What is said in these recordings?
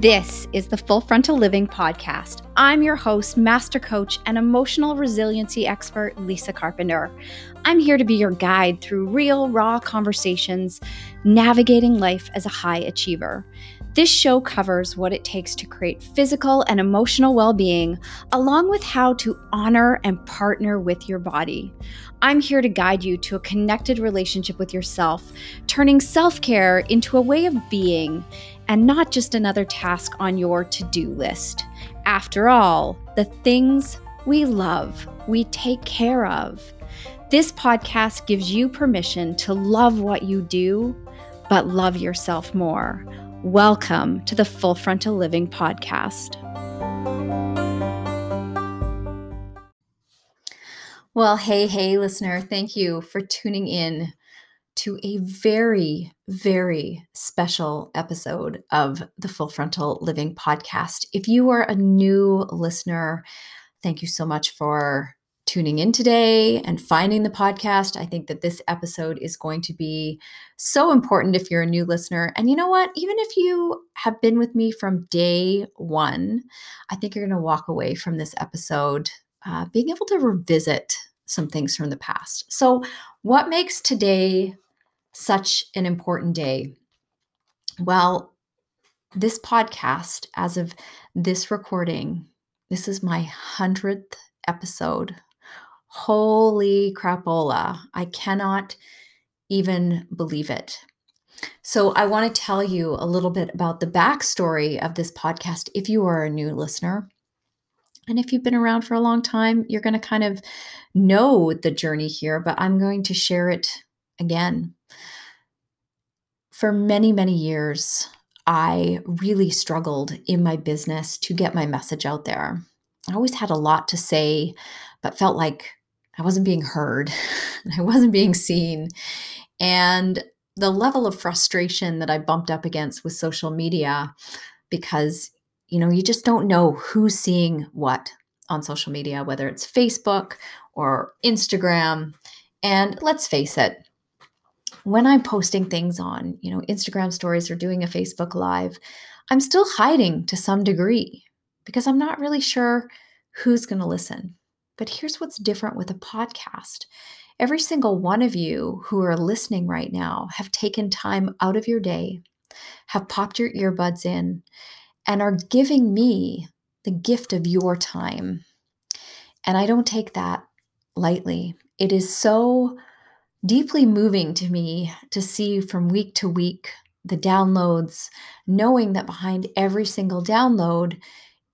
This is the Full Frontal Living Podcast. I'm your host, master coach, and emotional resiliency expert, Lisa Carpenter. I'm here to be your guide through real, raw conversations, navigating life as a high achiever. This show covers what it takes to create physical and emotional well being, along with how to honor and partner with your body. I'm here to guide you to a connected relationship with yourself, turning self care into a way of being and not just another task on your to do list. After all, the things we love, we take care of. This podcast gives you permission to love what you do, but love yourself more. Welcome to the Full Frontal Living Podcast. Well, hey, hey, listener, thank you for tuning in to a very, very special episode of the Full Frontal Living podcast. If you are a new listener, thank you so much for tuning in today and finding the podcast. I think that this episode is going to be so important if you're a new listener. And you know what? Even if you have been with me from day one, I think you're going to walk away from this episode uh, being able to revisit some things from the past. So, what makes today such an important day? Well, this podcast, as of this recording, this is my 100th episode. Holy crapola. I cannot even believe it. So, I want to tell you a little bit about the backstory of this podcast if you are a new listener. And if you've been around for a long time, you're going to kind of know the journey here, but I'm going to share it again. For many, many years, I really struggled in my business to get my message out there. I always had a lot to say, but felt like I wasn't being heard, I wasn't being seen. And the level of frustration that I bumped up against with social media because you know, you just don't know who's seeing what on social media, whether it's Facebook or Instagram. And let's face it, when I'm posting things on, you know, Instagram stories or doing a Facebook live, I'm still hiding to some degree because I'm not really sure who's going to listen. But here's what's different with a podcast. Every single one of you who are listening right now have taken time out of your day, have popped your earbuds in, and are giving me the gift of your time. And I don't take that lightly. It is so deeply moving to me to see from week to week the downloads, knowing that behind every single download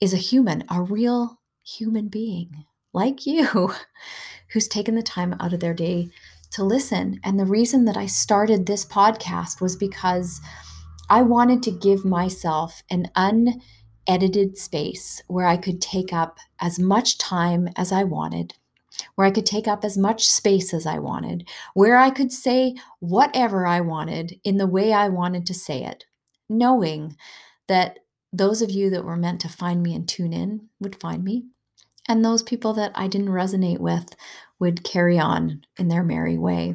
is a human, a real human being like you, who's taken the time out of their day to listen. And the reason that I started this podcast was because I wanted to give myself an unedited space where I could take up as much time as I wanted where I could take up as much space as I wanted, where I could say whatever I wanted in the way I wanted to say it, knowing that those of you that were meant to find me and tune in would find me, and those people that I didn't resonate with would carry on in their merry way.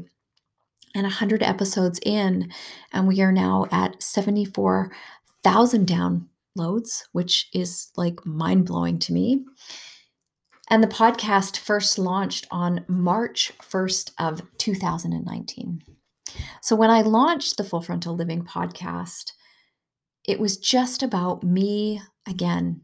And 100 episodes in, and we are now at 74,000 downloads, which is like mind blowing to me. And the podcast first launched on March 1st of 2019. So when I launched the Full Frontal Living podcast, it was just about me again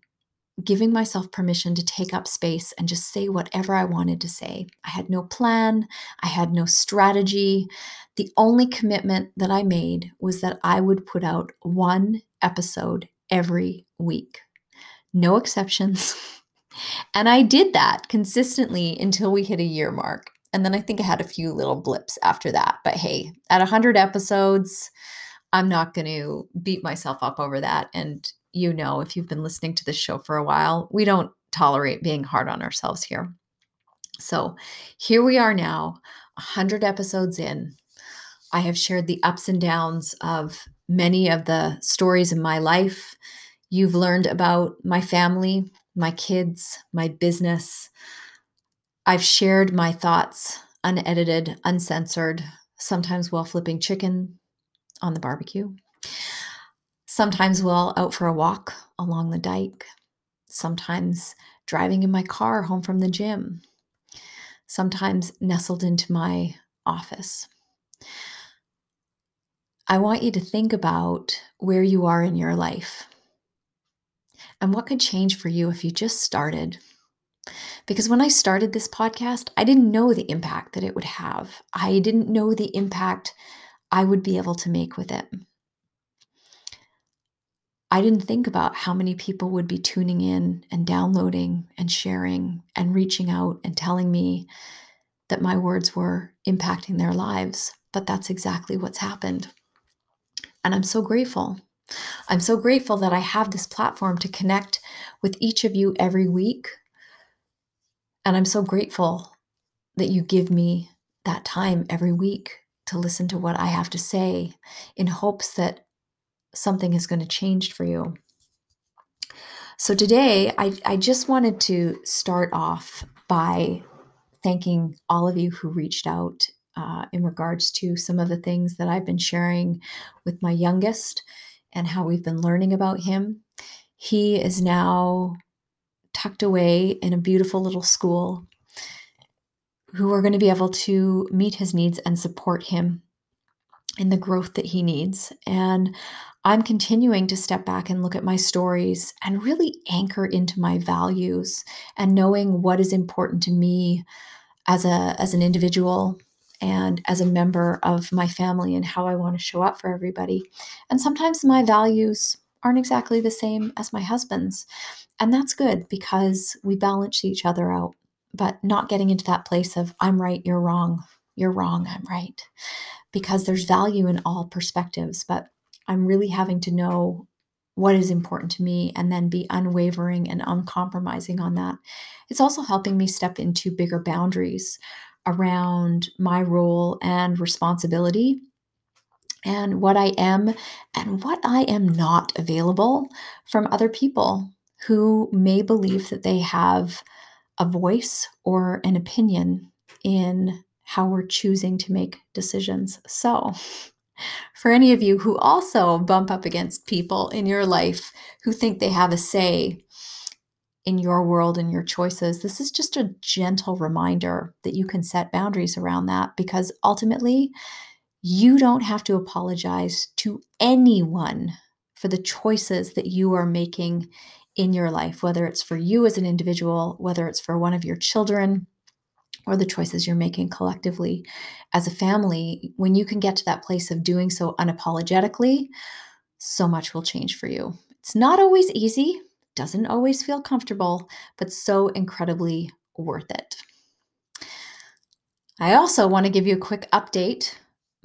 giving myself permission to take up space and just say whatever I wanted to say. I had no plan, I had no strategy. The only commitment that I made was that I would put out one episode every week. No exceptions. And I did that consistently until we hit a year mark. And then I think I had a few little blips after that. But hey, at 100 episodes, I'm not going to beat myself up over that. And you know, if you've been listening to this show for a while, we don't tolerate being hard on ourselves here. So here we are now, 100 episodes in. I have shared the ups and downs of many of the stories in my life. You've learned about my family, my kids, my business. I've shared my thoughts unedited, uncensored, sometimes while flipping chicken on the barbecue. Sometimes we'll out for a walk along the dike. Sometimes driving in my car home from the gym. Sometimes nestled into my office. I want you to think about where you are in your life and what could change for you if you just started. Because when I started this podcast, I didn't know the impact that it would have. I didn't know the impact I would be able to make with it. I didn't think about how many people would be tuning in and downloading and sharing and reaching out and telling me that my words were impacting their lives. But that's exactly what's happened. And I'm so grateful. I'm so grateful that I have this platform to connect with each of you every week. And I'm so grateful that you give me that time every week to listen to what I have to say in hopes that something is going to change for you. So today, I, I just wanted to start off by thanking all of you who reached out uh, in regards to some of the things that I've been sharing with my youngest and how we've been learning about him. He is now tucked away in a beautiful little school who are going to be able to meet his needs and support him in the growth that he needs. And I'm continuing to step back and look at my stories and really anchor into my values and knowing what is important to me as a as an individual and as a member of my family and how I want to show up for everybody. And sometimes my values aren't exactly the same as my husband's. And that's good because we balance each other out, but not getting into that place of I'm right, you're wrong, you're wrong, I'm right. Because there's value in all perspectives, but I'm really having to know what is important to me and then be unwavering and uncompromising on that. It's also helping me step into bigger boundaries around my role and responsibility and what I am and what I am not available from other people who may believe that they have a voice or an opinion in how we're choosing to make decisions. So, for any of you who also bump up against people in your life who think they have a say in your world and your choices, this is just a gentle reminder that you can set boundaries around that because ultimately, you don't have to apologize to anyone for the choices that you are making in your life, whether it's for you as an individual, whether it's for one of your children, or the choices you're making collectively as a family. When you can get to that place of doing so unapologetically, so much will change for you. It's not always easy, doesn't always feel comfortable, but so incredibly worth it. I also want to give you a quick update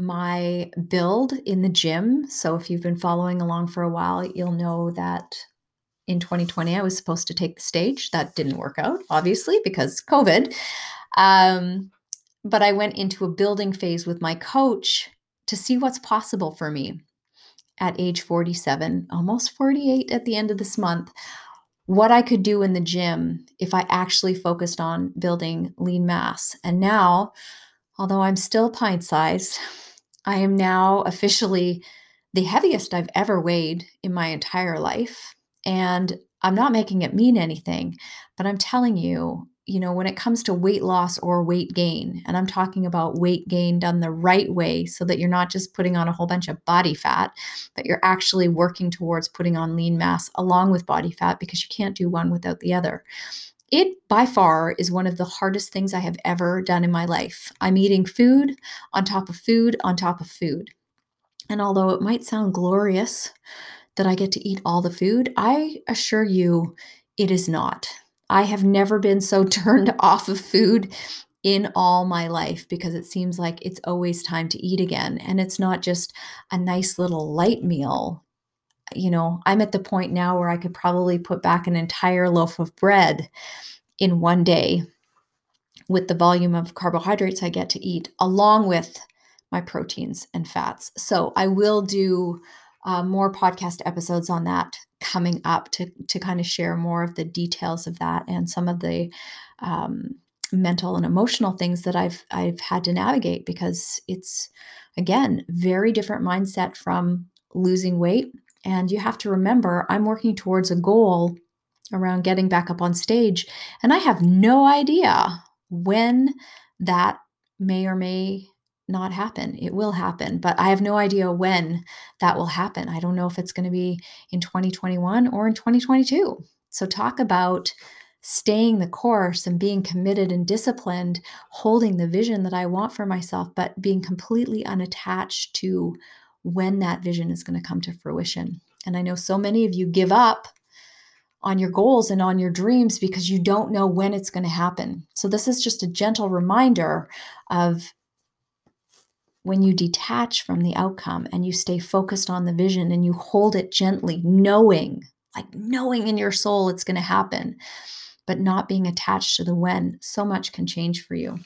my build in the gym. So, if you've been following along for a while, you'll know that in 2020 I was supposed to take the stage. That didn't work out, obviously, because COVID. Um, but I went into a building phase with my coach to see what's possible for me at age 47, almost 48 at the end of this month, what I could do in the gym if I actually focused on building lean mass. And now, although I'm still pint sized, I am now officially the heaviest I've ever weighed in my entire life. And I'm not making it mean anything, but I'm telling you, you know, when it comes to weight loss or weight gain, and I'm talking about weight gain done the right way so that you're not just putting on a whole bunch of body fat, but you're actually working towards putting on lean mass along with body fat because you can't do one without the other. It by far is one of the hardest things I have ever done in my life. I'm eating food on top of food on top of food. And although it might sound glorious that I get to eat all the food, I assure you it is not. I have never been so turned off of food in all my life because it seems like it's always time to eat again. And it's not just a nice little light meal. You know, I'm at the point now where I could probably put back an entire loaf of bread in one day with the volume of carbohydrates I get to eat, along with my proteins and fats. So I will do uh, more podcast episodes on that coming up to to kind of share more of the details of that and some of the um, mental and emotional things that I've I've had to navigate because it's again very different mindset from losing weight. And you have to remember, I'm working towards a goal around getting back up on stage, and I have no idea when that may or may not happen. It will happen, but I have no idea when that will happen. I don't know if it's going to be in 2021 or in 2022. So, talk about staying the course and being committed and disciplined, holding the vision that I want for myself, but being completely unattached to when that vision is going to come to fruition. And I know so many of you give up on your goals and on your dreams because you don't know when it's going to happen. So, this is just a gentle reminder of when you detach from the outcome and you stay focused on the vision and you hold it gently, knowing, like knowing in your soul it's going to happen, but not being attached to the when, so much can change for you.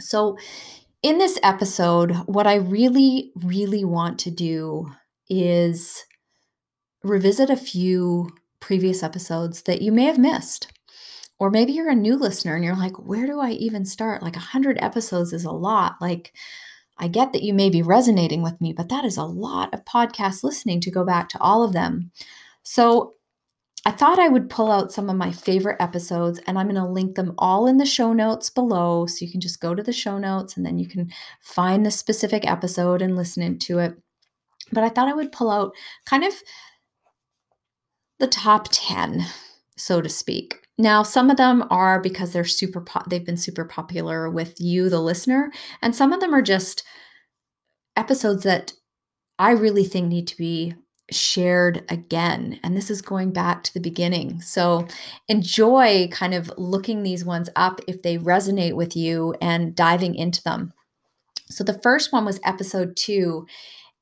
So, in this episode, what I really, really want to do is revisit a few previous episodes that you may have missed. Or maybe you're a new listener and you're like, where do I even start? Like 100 episodes is a lot. Like, I get that you may be resonating with me, but that is a lot of podcast listening to go back to all of them. So I thought I would pull out some of my favorite episodes and I'm going to link them all in the show notes below. So you can just go to the show notes and then you can find the specific episode and listen to it. But I thought I would pull out kind of the top 10, so to speak. Now, some of them are because they're super po- they've been super popular with you the listener, and some of them are just episodes that I really think need to be shared again. And this is going back to the beginning. So enjoy kind of looking these ones up if they resonate with you and diving into them. So the first one was episode 2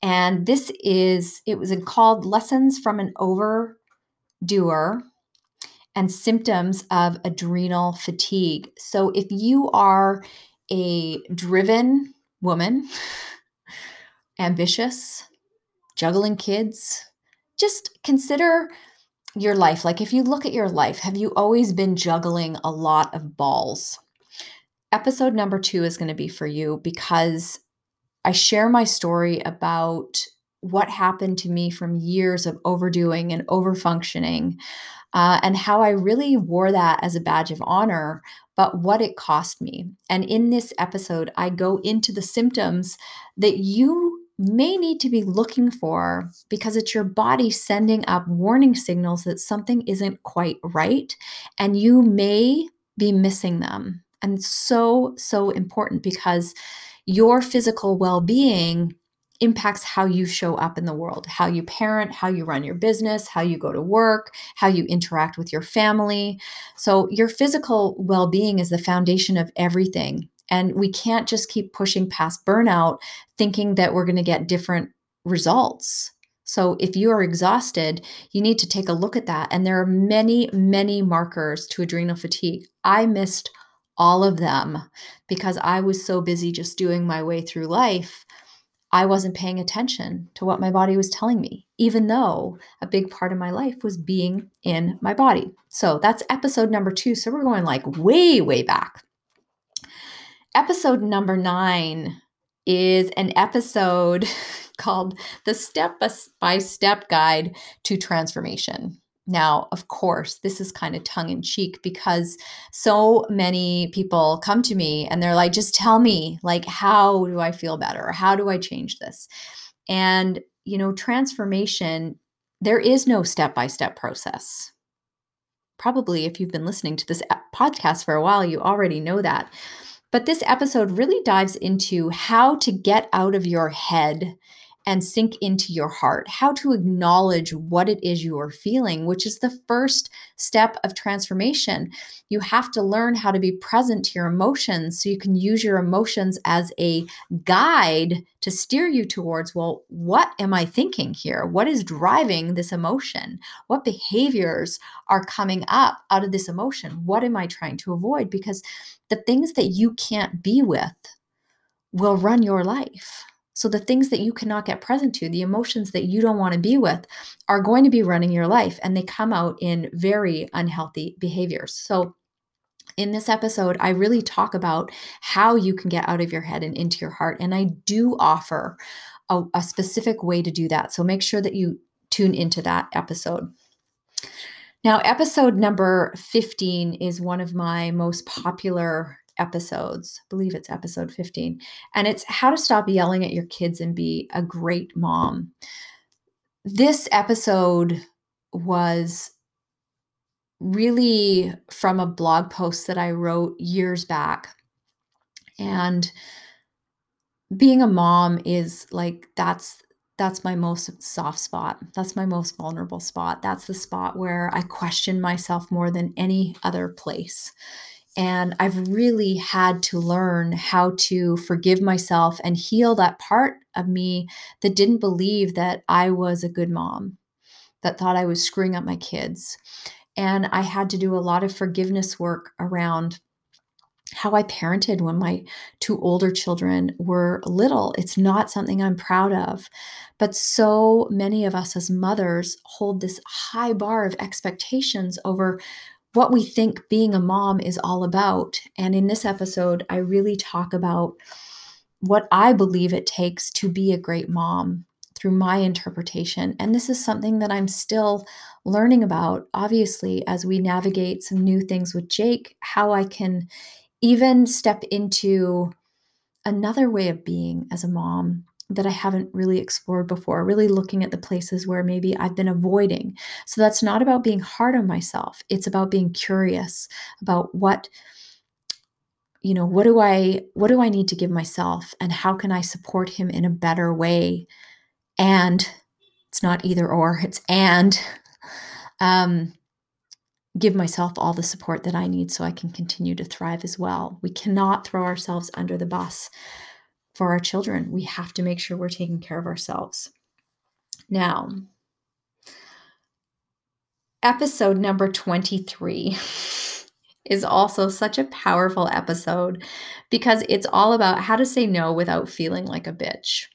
and this is it was called Lessons from an Over doer and symptoms of adrenal fatigue. So, if you are a driven woman, ambitious, juggling kids, just consider your life. Like, if you look at your life, have you always been juggling a lot of balls? Episode number two is going to be for you because I share my story about what happened to me from years of overdoing and overfunctioning, uh, and how I really wore that as a badge of honor, but what it cost me. And in this episode, I go into the symptoms that you may need to be looking for because it's your body sending up warning signals that something isn't quite right, and you may be missing them. And so, so important because your physical well being impacts how you show up in the world, how you parent, how you run your business, how you go to work, how you interact with your family. So, your physical well being is the foundation of everything. And we can't just keep pushing past burnout thinking that we're going to get different results. So, if you are exhausted, you need to take a look at that. And there are many, many markers to adrenal fatigue. I missed all of them because I was so busy just doing my way through life I wasn't paying attention to what my body was telling me, even though a big part of my life was being in my body. So that's episode number two. So we're going like way, way back. Episode number nine is an episode called The Step by Step Guide to Transformation. Now, of course, this is kind of tongue in cheek because so many people come to me and they're like, just tell me, like, how do I feel better? How do I change this? And, you know, transformation, there is no step by step process. Probably, if you've been listening to this podcast for a while, you already know that. But this episode really dives into how to get out of your head and sink into your heart, how to acknowledge what it is you are feeling, which is the first step of transformation. You have to learn how to be present to your emotions so you can use your emotions as a guide to steer you towards, well, what am I thinking here? What is driving this emotion? What behaviors are coming up out of this emotion? What am I trying to avoid? Because the things that you can't be with will run your life. So the things that you cannot get present to, the emotions that you don't want to be with, are going to be running your life and they come out in very unhealthy behaviors. So in this episode, I really talk about how you can get out of your head and into your heart. And I do offer a, a specific way to do that. So make sure that you tune into that episode. Now, episode number 15 is one of my most popular episodes. I believe it's episode 15. And it's how to stop yelling at your kids and be a great mom. This episode was really from a blog post that I wrote years back. And being a mom is like that's that's my most soft spot. That's my most vulnerable spot. That's the spot where I question myself more than any other place. And I've really had to learn how to forgive myself and heal that part of me that didn't believe that I was a good mom, that thought I was screwing up my kids. And I had to do a lot of forgiveness work around how I parented when my two older children were little. It's not something I'm proud of. But so many of us as mothers hold this high bar of expectations over what we think being a mom is all about. And in this episode, I really talk about what I believe it takes to be a great mom through my interpretation. And this is something that I'm still learning about, obviously, as we navigate some new things with Jake, how I can even step into another way of being as a mom that I haven't really explored before, really looking at the places where maybe I've been avoiding. So that's not about being hard on myself. It's about being curious about what you know, what do I what do I need to give myself and how can I support him in a better way? And it's not either or, it's and um give myself all the support that I need so I can continue to thrive as well. We cannot throw ourselves under the bus for our children. We have to make sure we're taking care of ourselves. Now, episode number 23 is also such a powerful episode because it's all about how to say no without feeling like a bitch.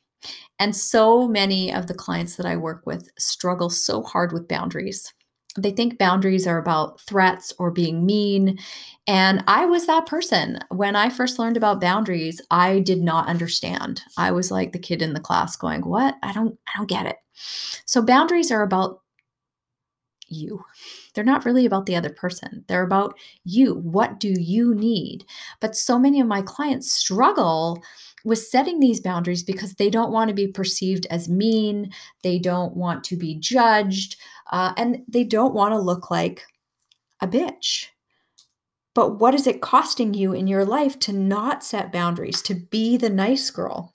And so many of the clients that I work with struggle so hard with boundaries they think boundaries are about threats or being mean. And i was that person. When i first learned about boundaries i did not understand. I was like the kid in the class going what? I don't i don't get it. So boundaries are about you they're not really about the other person they're about you what do you need but so many of my clients struggle with setting these boundaries because they don't want to be perceived as mean, they don't want to be judged, uh, and they don't want to look like a bitch. But what is it costing you in your life to not set boundaries, to be the nice girl?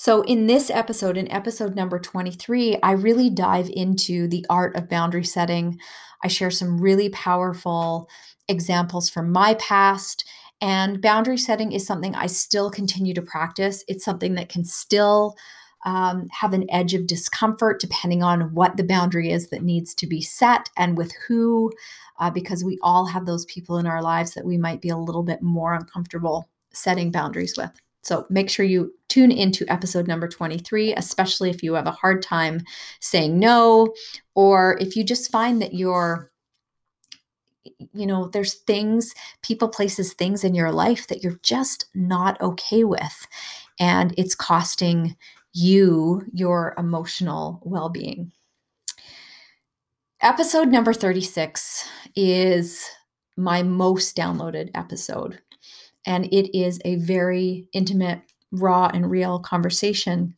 So, in this episode, in episode number 23, I really dive into the art of boundary setting. I share some really powerful examples from my past and boundary setting is something I still continue to practice. It's something that can still um, have an edge of discomfort depending on what the boundary is that needs to be set and with who, uh, because we all have those people in our lives that we might be a little bit more uncomfortable setting boundaries with. So make sure you tune into episode number 23, especially if you have a hard time saying no, or if you just find that you're you know, there's things, people, places, things in your life that you're just not okay with. And it's costing you your emotional well being. Episode number 36 is my most downloaded episode. And it is a very intimate, raw, and real conversation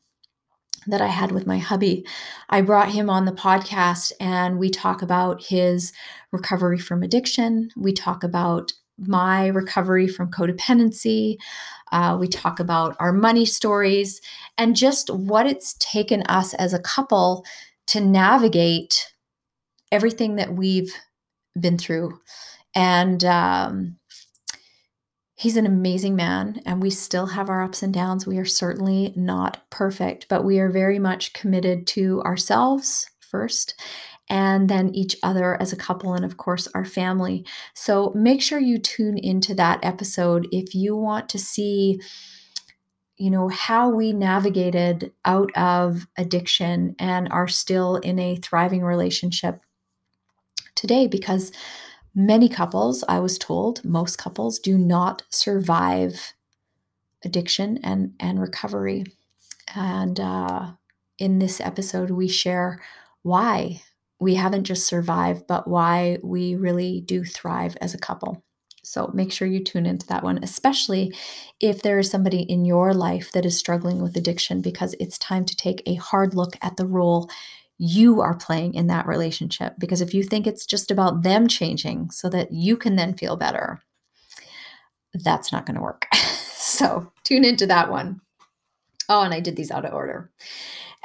that I had with my hubby. I brought him on the podcast and we talk about his recovery from addiction. We talk about my recovery from codependency. Uh, we talk about our money stories and just what it's taken us as a couple to navigate everything that we've been through. And um, He's an amazing man, and we still have our ups and downs. We are certainly not perfect, but we are very much committed to ourselves first and then each other as a couple, and of course, our family. So make sure you tune into that episode if you want to see you know how we navigated out of addiction and are still in a thriving relationship today because Many couples, I was told, most couples do not survive addiction and, and recovery. And uh, in this episode, we share why we haven't just survived, but why we really do thrive as a couple. So make sure you tune into that one, especially if there is somebody in your life that is struggling with addiction, because it's time to take a hard look at the role you are playing in that relationship. Because if you think it's just about them changing so that you can then feel better, that's not going to work. so tune into that one. Oh, and I did these out of order.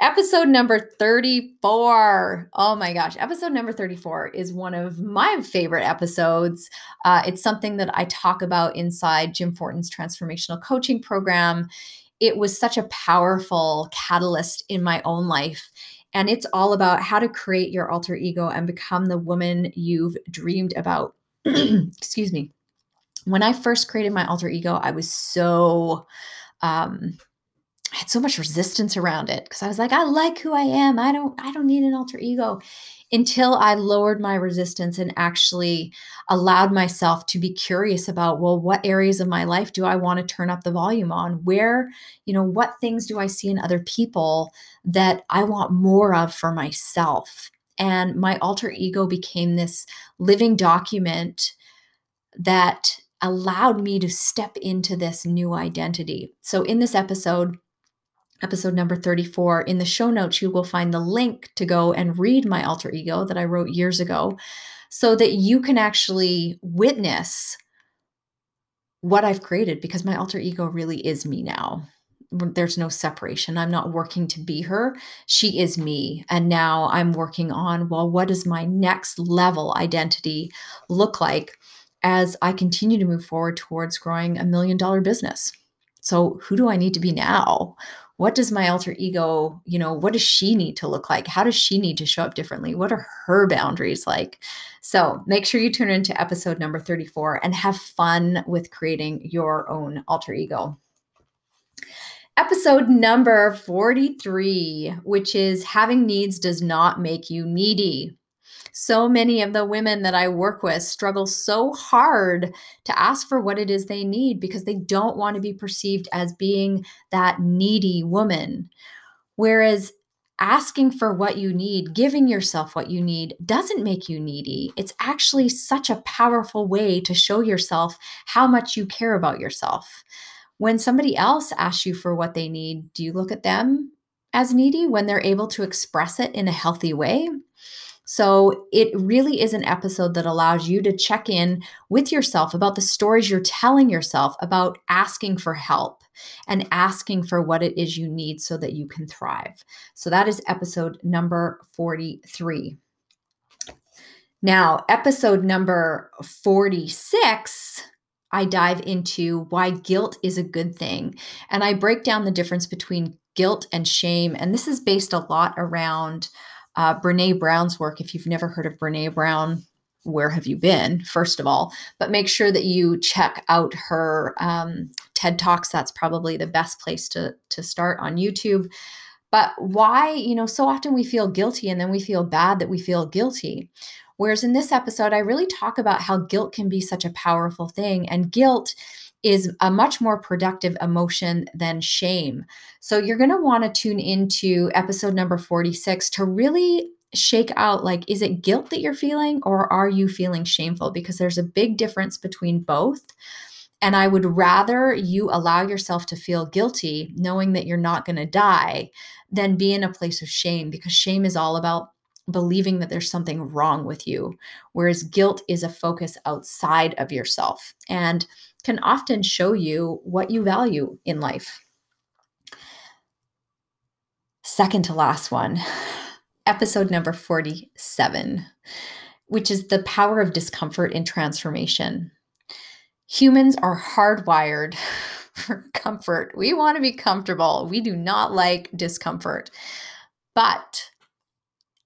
Episode number 34. Oh my gosh. Episode number 34 is one of my favorite episodes. Uh, it's something that I talk about inside Jim Fortin's transformational coaching program. It was such a powerful catalyst in my own life. And it's all about how to create your alter ego and become the woman you've dreamed about. Excuse me. When I first created my alter ego, I was so um, I had so much resistance around it because I was like, I like who I am. I don't I don't need an alter ego until I lowered my resistance and actually allowed myself to be curious about, well, what areas of my life do I want to turn up the volume on? Where, you know, what things do I see in other people that I want more of for myself? And my alter ego became this living document that allowed me to step into this new identity. So in this episode, episode number 34. In the show notes, you will find the link to go and read my alter ego that I wrote years ago so that you can actually witness what I've created because my alter ego really is me now. There's no separation. I'm not working to be her. She is me. And now I'm working on, well, what does my next level identity look like as I continue to move forward towards growing a million dollar business? So, who do I need to be now? What does my alter ego you know what does she need to look like? How does she need to show up differently? What are her boundaries like? So make sure you tune into episode number 34 and have fun with creating your own alter ego. Episode number 43 which is having needs does not make you needy so many of the women that I work with struggle so hard to ask for what it is they need because they don't want to be perceived as being that needy woman. Whereas asking for what you need, giving yourself what you need, doesn't make you needy. It's actually such a powerful way to show yourself how much you care about yourself. When somebody else asks you for what they need, do you look at them as needy when they're able to express it in a healthy way? So it really is an episode that allows you to check in with yourself about the stories you're telling yourself about asking for help and asking for what it is you need so that you can thrive. So that is episode number 43. Now, episode number 46 I dive into why guilt is a good thing. And I break down the difference between guilt and shame. And this is based a lot around uh, Brene Brown's work. If you've never heard of Brene Brown, where have you been, first of all? But make sure that you check out her um, TED Talks. That's probably the best place to, to start on YouTube. But why, you know, so often we feel guilty and then we feel bad that we feel guilty. Whereas in this episode, I really talk about how guilt can be such a powerful thing. And guilt is a much more productive emotion than shame. So you're going to want to tune into episode number 46 to really shake out like is it guilt that you're feeling or are you feeling shameful because there's a big difference between both. And I would rather you allow yourself to feel guilty knowing that you're not going to die than be in a place of shame because shame is all about believing that there's something wrong with you, whereas guilt is a focus outside of yourself. And can often show you what you value in life. Second to last one, episode number 47, which is the power of discomfort in transformation. Humans are hardwired for comfort. We want to be comfortable. We do not like discomfort. But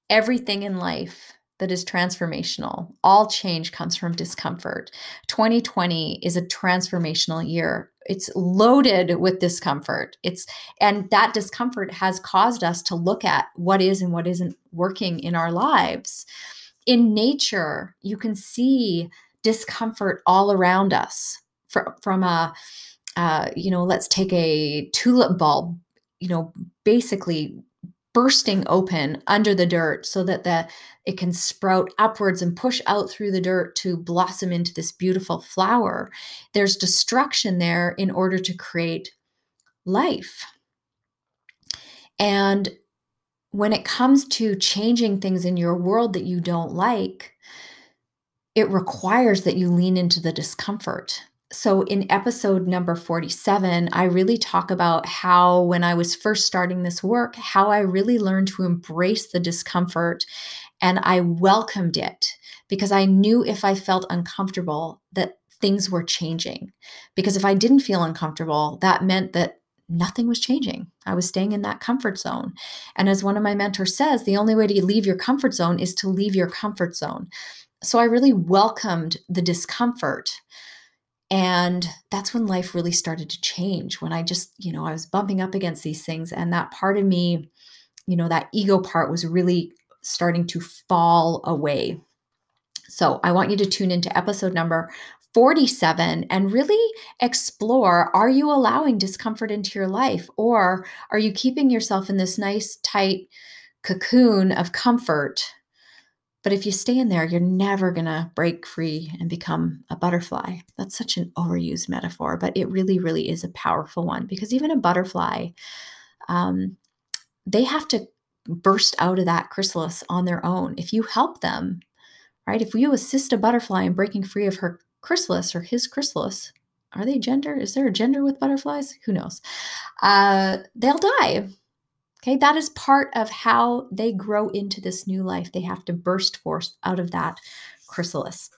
everything in life that is transformational. All change comes from discomfort. 2020 is a transformational year. It's loaded with discomfort. It's and that discomfort has caused us to look at what is and what isn't working in our lives. In nature, you can see discomfort all around us. From, from a uh, you know, let's take a tulip bulb, you know, basically bursting open under the dirt so that the it can sprout upwards and push out through the dirt to blossom into this beautiful flower. There's destruction there in order to create life. And when it comes to changing things in your world that you don't like it requires that you lean into the discomfort so in episode number 47 i really talk about how when i was first starting this work how i really learned to embrace the discomfort and i welcomed it because i knew if i felt uncomfortable that things were changing. Because if i didn't feel uncomfortable that meant that nothing was changing. I was staying in that comfort zone. And as one of my mentors says the only way to leave your comfort zone is to leave your comfort zone. So i really welcomed the discomfort and that's when life really started to change. When I just, you know, I was bumping up against these things. And that part of me, you know, that ego part was really starting to fall away. So I want you to tune into episode number 47 and really explore are you allowing discomfort into your life or are you keeping yourself in this nice, tight cocoon of comfort but if you stay in there, you're never going to break free and become a butterfly. That's such an overused metaphor, but it really, really is a powerful one because even a butterfly, um, they have to burst out of that chrysalis on their own. If you help them, right? If you assist a butterfly in breaking free of her chrysalis or his chrysalis, are they gender? Is there a gender with butterflies? Who knows? Uh, they'll die Okay, that is part of how they grow into this new life. They have to burst forth out of that chrysalis.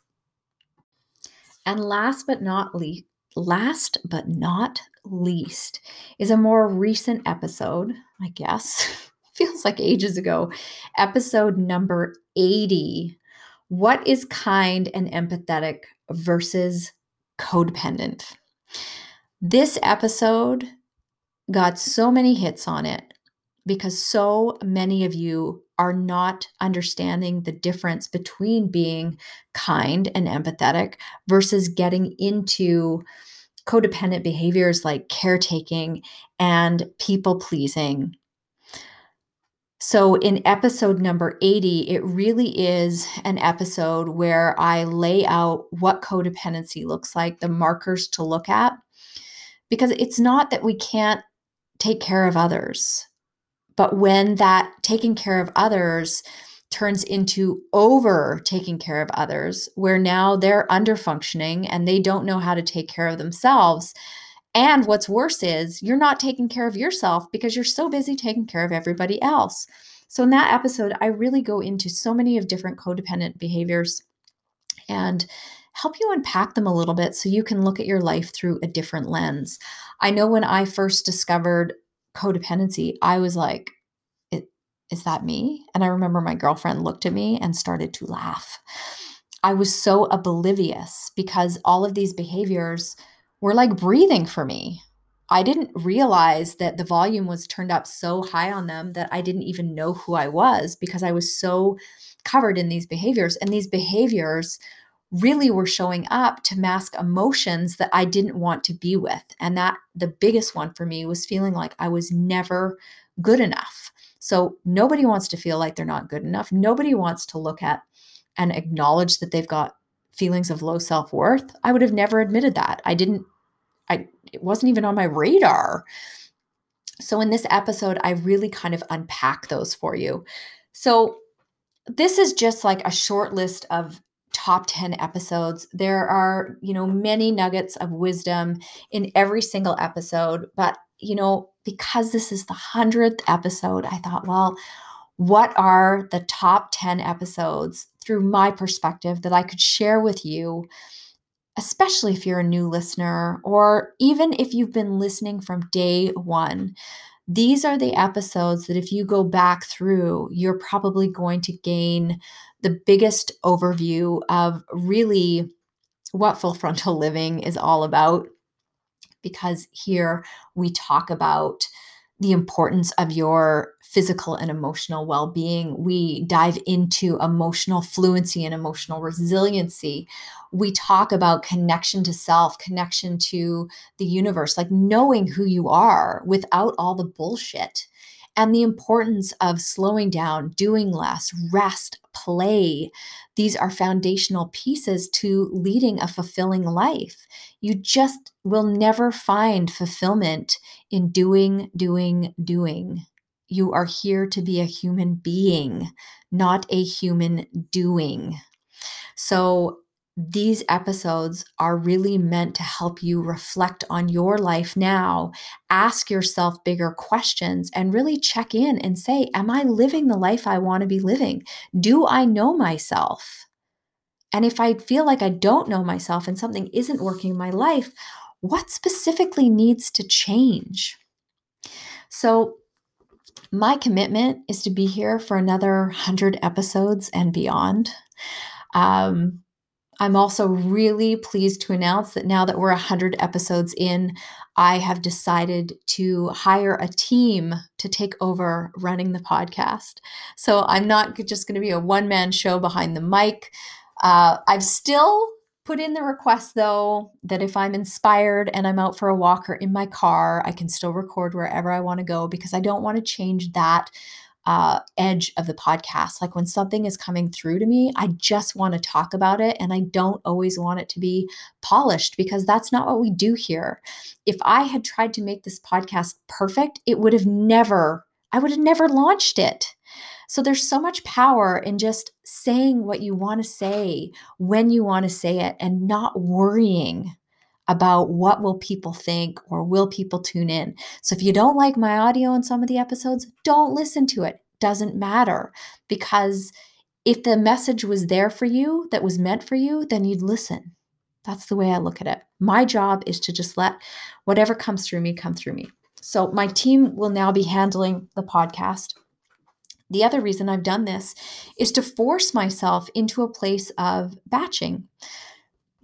And last but not least, last but not least is a more recent episode, I guess. Feels like ages ago. Episode number 80. What is kind and empathetic versus codependent? This episode got so many hits on it because so many of you are not understanding the difference between being kind and empathetic versus getting into codependent behaviors like caretaking and people pleasing. So, in episode number 80, it really is an episode where I lay out what codependency looks like, the markers to look at, because it's not that we can't take care of others but when that taking care of others turns into over taking care of others, where now they're under functioning and they don't know how to take care of themselves. And what's worse is you're not taking care of yourself because you're so busy taking care of everybody else. So, in that episode, I really go into so many of different codependent behaviors and help you unpack them a little bit so you can look at your life through a different lens. I know when I first discovered codependency, I was like, is that me? And I remember my girlfriend looked at me and started to laugh. I was so oblivious because all of these behaviors were like breathing for me. I didn't realize that the volume was turned up so high on them that I didn't even know who I was because I was so covered in these behaviors. And these behaviors really were showing up to mask emotions that I didn't want to be with. And that the biggest one for me was feeling like I was never good enough. So nobody wants to feel like they're not good enough. Nobody wants to look at and acknowledge that they've got feelings of low self-worth. I would have never admitted that. I didn't I it wasn't even on my radar. So in this episode I really kind of unpack those for you. So this is just like a short list of top 10 episodes. There are, you know, many nuggets of wisdom in every single episode, but you know, because this is the 100th episode, I thought, well, what are the top 10 episodes through my perspective that I could share with you, especially if you're a new listener or even if you've been listening from day one? These are the episodes that if you go back through, you're probably going to gain the biggest overview of really what full frontal living is all about. Because here we talk about the importance of your physical and emotional well being. We dive into emotional fluency and emotional resiliency. We talk about connection to self, connection to the universe, like knowing who you are without all the bullshit and the importance of slowing down, doing less, rest, play. These are foundational pieces to leading a fulfilling life. You just will never find fulfillment in doing, doing, doing. You are here to be a human being, not a human doing. So, these episodes are really meant to help you reflect on your life now, ask yourself bigger questions, and really check in and say, Am I living the life I want to be living? Do I know myself? And if I feel like I don't know myself and something isn't working in my life, what specifically needs to change? So, my commitment is to be here for another 100 episodes and beyond. Um, I'm also really pleased to announce that now that we're 100 episodes in, I have decided to hire a team to take over running the podcast. So I'm not just going to be a one man show behind the mic. Uh, I've still put in the request though that if I'm inspired and I'm out for a walk or in my car, I can still record wherever I want to go because I don't want to change that uh, edge of the podcast. Like when something is coming through to me, I just want to talk about it and I don't always want it to be polished because that's not what we do here. If I had tried to make this podcast perfect, it would have never, I would have never launched it. So there's so much power in just saying what you want to say when you want to say it and not worrying about what will people think or will people tune in. So if you don't like my audio in some of the episodes, don't listen to it. Doesn't matter because if the message was there for you that was meant for you, then you'd listen. That's the way I look at it. My job is to just let whatever comes through me come through me. So my team will now be handling the podcast. The other reason I've done this is to force myself into a place of batching.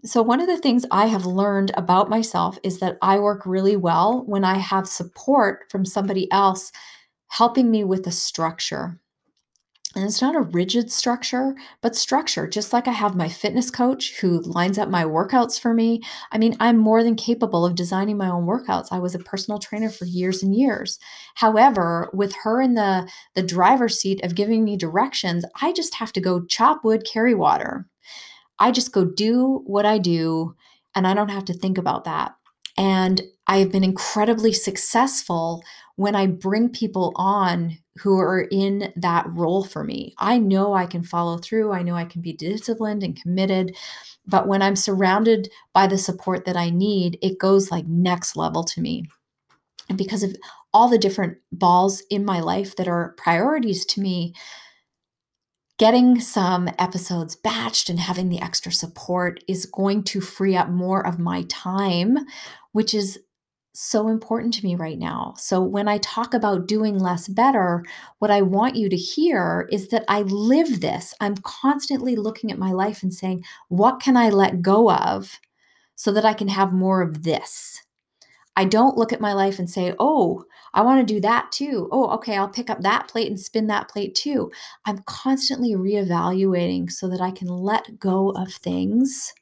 So, one of the things I have learned about myself is that I work really well when I have support from somebody else helping me with a structure. And it's not a rigid structure, but structure, just like I have my fitness coach who lines up my workouts for me. I mean, I'm more than capable of designing my own workouts. I was a personal trainer for years and years. However, with her in the, the driver's seat of giving me directions, I just have to go chop wood, carry water. I just go do what I do and I don't have to think about that. And I have been incredibly successful when I bring people on who are in that role for me. I know I can follow through, I know I can be disciplined and committed. But when I'm surrounded by the support that I need, it goes like next level to me. And because of all the different balls in my life that are priorities to me, getting some episodes batched and having the extra support is going to free up more of my time, which is so important to me right now. So, when I talk about doing less better, what I want you to hear is that I live this. I'm constantly looking at my life and saying, what can I let go of so that I can have more of this? I don't look at my life and say, oh, I want to do that too. Oh, okay, I'll pick up that plate and spin that plate too. I'm constantly reevaluating so that I can let go of things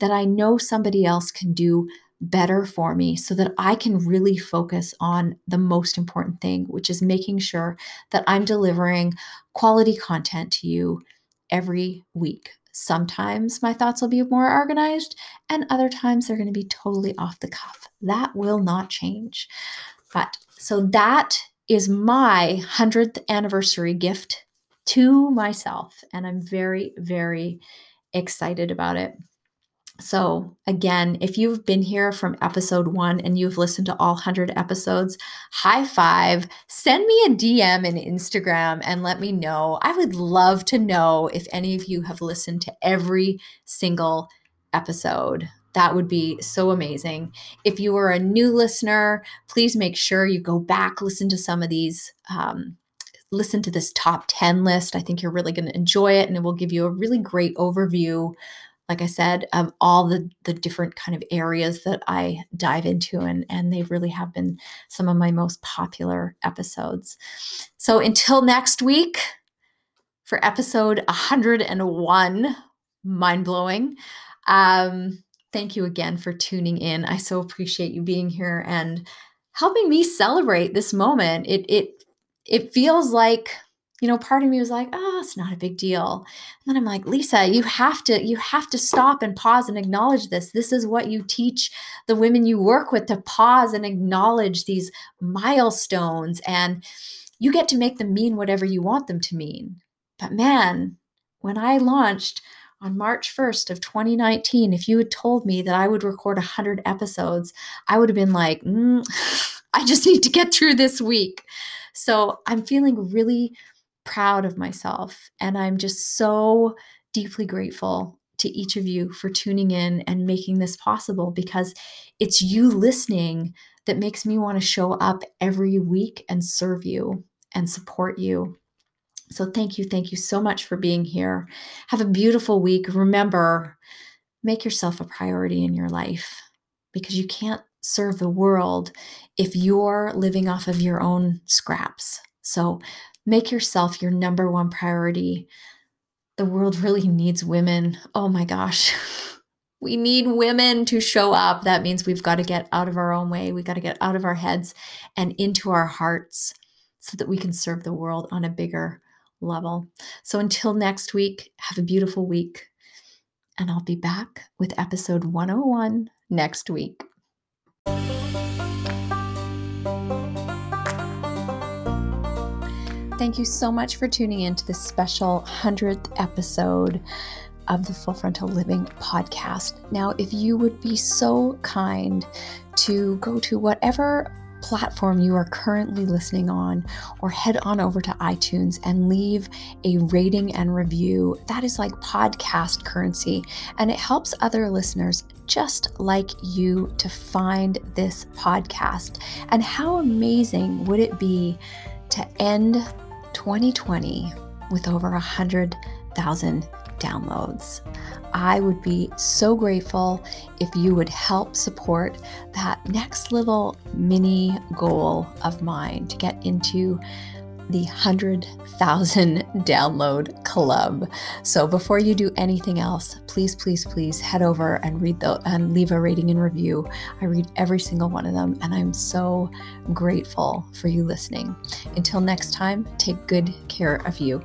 that I know somebody else can do better for me so that I can really focus on the most important thing, which is making sure that I'm delivering quality content to you every week. Sometimes my thoughts will be more organized, and other times they're going to be totally off the cuff. That will not change. But so that is my 100th anniversary gift to myself. And I'm very, very excited about it. So, again, if you've been here from episode one and you've listened to all 100 episodes, high five. Send me a DM in Instagram and let me know. I would love to know if any of you have listened to every single episode. That would be so amazing. If you are a new listener, please make sure you go back, listen to some of these. Um, listen to this top 10 list. I think you're really going to enjoy it and it will give you a really great overview like I said, of all the the different kind of areas that I dive into, and and they really have been some of my most popular episodes. So until next week, for episode 101, mind blowing. Um, thank you again for tuning in. I so appreciate you being here and helping me celebrate this moment. It it it feels like you know part of me was like oh it's not a big deal. And then i'm like lisa you have to you have to stop and pause and acknowledge this. This is what you teach the women you work with to pause and acknowledge these milestones and you get to make them mean whatever you want them to mean. But man when i launched on March 1st of 2019, if you had told me that I would record 100 episodes, I would have been like, mm, I just need to get through this week. So I'm feeling really proud of myself. And I'm just so deeply grateful to each of you for tuning in and making this possible because it's you listening that makes me want to show up every week and serve you and support you. So, thank you. Thank you so much for being here. Have a beautiful week. Remember, make yourself a priority in your life because you can't serve the world if you're living off of your own scraps. So, make yourself your number one priority. The world really needs women. Oh my gosh. We need women to show up. That means we've got to get out of our own way. We got to get out of our heads and into our hearts so that we can serve the world on a bigger level. So until next week, have a beautiful week. And I'll be back with episode 101 next week. Thank you so much for tuning in to this special 100th episode of the Full Frontal Living podcast. Now, if you would be so kind to go to whatever platform you are currently listening on, or head on over to iTunes and leave a rating and review. That is like podcast currency, and it helps other listeners just like you to find this podcast. And how amazing would it be to end 2020 with over a 100,000 downloads. I would be so grateful if you would help support that next little mini goal of mine to get into the 100,000 download club. So before you do anything else, please, please, please head over and read the and leave a rating and review. I read every single one of them, and I'm so grateful for you listening. Until next time, take good care of you.